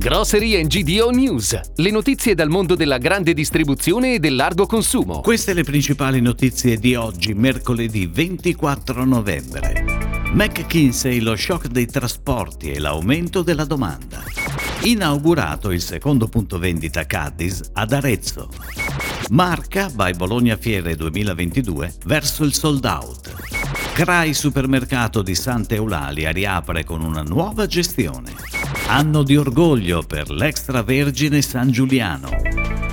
Grocery GDO News, le notizie dal mondo della grande distribuzione e del largo consumo. Queste le principali notizie di oggi, mercoledì 24 novembre. McKinsey, lo shock dei trasporti e l'aumento della domanda. Inaugurato il secondo punto vendita Cadiz ad Arezzo. Marca by Bologna Fiere 2022 verso il sold out. CRAI Supermercato di Santa Eulalia riapre con una nuova gestione. Anno di orgoglio per l'extravergine San Giuliano.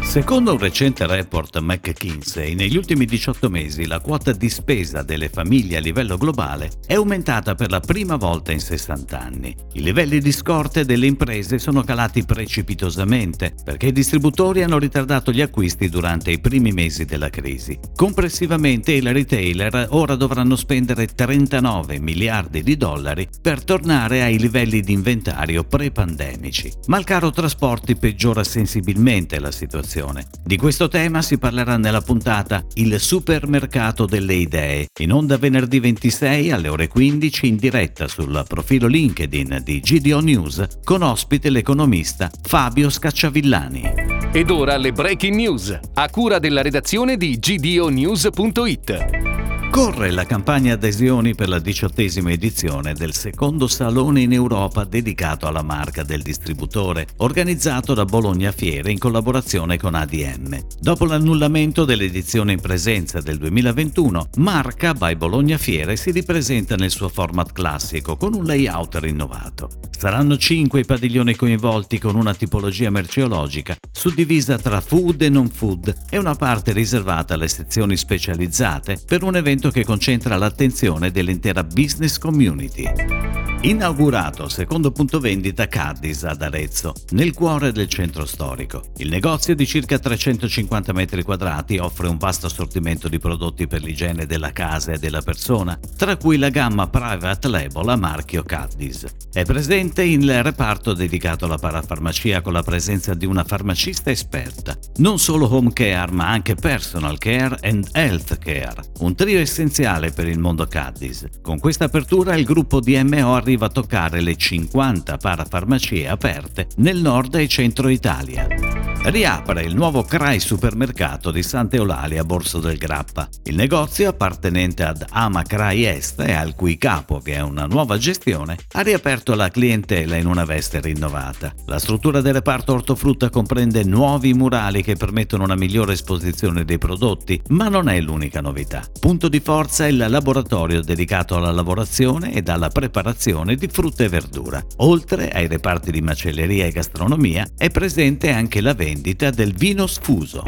Secondo un recente report McKinsey, negli ultimi 18 mesi la quota di spesa delle famiglie a livello globale è aumentata per la prima volta in 60 anni. I livelli di scorte delle imprese sono calati precipitosamente perché i distributori hanno ritardato gli acquisti durante i primi mesi della crisi. Complessivamente i retailer ora dovranno spendere 39 miliardi di dollari per tornare ai livelli di inventario pre-pandemici. Ma il caro trasporti peggiora sensibilmente la situazione situazione. Di questo tema si parlerà nella puntata Il supermercato delle idee, in onda venerdì 26 alle ore 15 in diretta sul profilo LinkedIn di GDO News con ospite l'economista Fabio Scacciavillani. Ed ora le breaking news, a cura della redazione di gdonews.it. Corre la campagna adesioni per la diciottesima edizione del secondo salone in Europa dedicato alla marca del distributore, organizzato da Bologna Fiere in collaborazione con ADM. Dopo l'annullamento dell'edizione in presenza del 2021, Marca by Bologna Fiere si ripresenta nel suo format classico con un layout rinnovato. Saranno cinque i padiglioni coinvolti con una tipologia merceologica suddivisa tra food e non food e una parte riservata alle sezioni specializzate per un evento che concentra l'attenzione dell'intera business community. Inaugurato secondo punto vendita Cadiz ad Arezzo, nel cuore del centro storico. Il negozio di circa 350 metri quadrati offre un vasto assortimento di prodotti per l'igiene della casa e della persona, tra cui la gamma Private Label a marchio Cadiz. È presente il reparto dedicato alla parafarmacia con la presenza di una farmacista esperta. Non solo home care ma anche personal care and health care, un trio essenziale per il mondo Cadiz. Con questa apertura il gruppo DMO ha arriva a toccare le 50 parafarmacie aperte nel nord e centro Italia riapre il nuovo CRAI supermercato di Santa Eulalia a Borso del Grappa. Il negozio, appartenente ad Ama CRAI Est e al cui capo, che è una nuova gestione, ha riaperto la clientela in una veste rinnovata. La struttura del reparto ortofrutta comprende nuovi murali che permettono una migliore esposizione dei prodotti, ma non è l'unica novità. Punto di forza è il laboratorio dedicato alla lavorazione ed alla preparazione di frutta e verdura. Oltre ai reparti di macelleria e gastronomia, è presente anche la vendita del vino sfuso.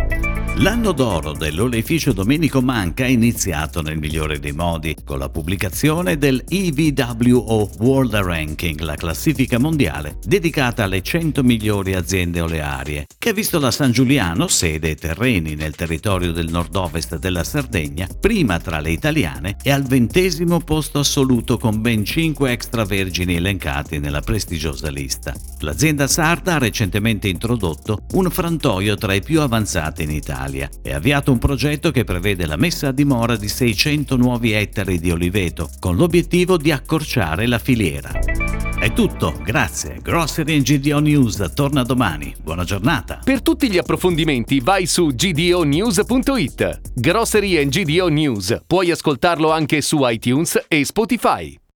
L'anno d'oro dell'oleificio Domenico Manca è iniziato nel migliore dei modi, con la pubblicazione del EVWO World Ranking, la classifica mondiale dedicata alle 100 migliori aziende olearie, che ha visto la San Giuliano, sede e terreni nel territorio del nord-ovest della Sardegna, prima tra le italiane e al ventesimo posto assoluto con ben 5 extravergini elencati nella prestigiosa lista. L'azienda sarda ha recentemente introdotto un frantoio tra i più avanzati in Italia Italia ha avviato un progetto che prevede la messa a dimora di 600 nuovi ettari di oliveto con l'obiettivo di accorciare la filiera. È tutto, grazie. Grocery GDO News torna domani. Buona giornata. Per tutti gli approfondimenti vai su gdonews.it. Grocery GDO News. Puoi ascoltarlo anche su iTunes e Spotify.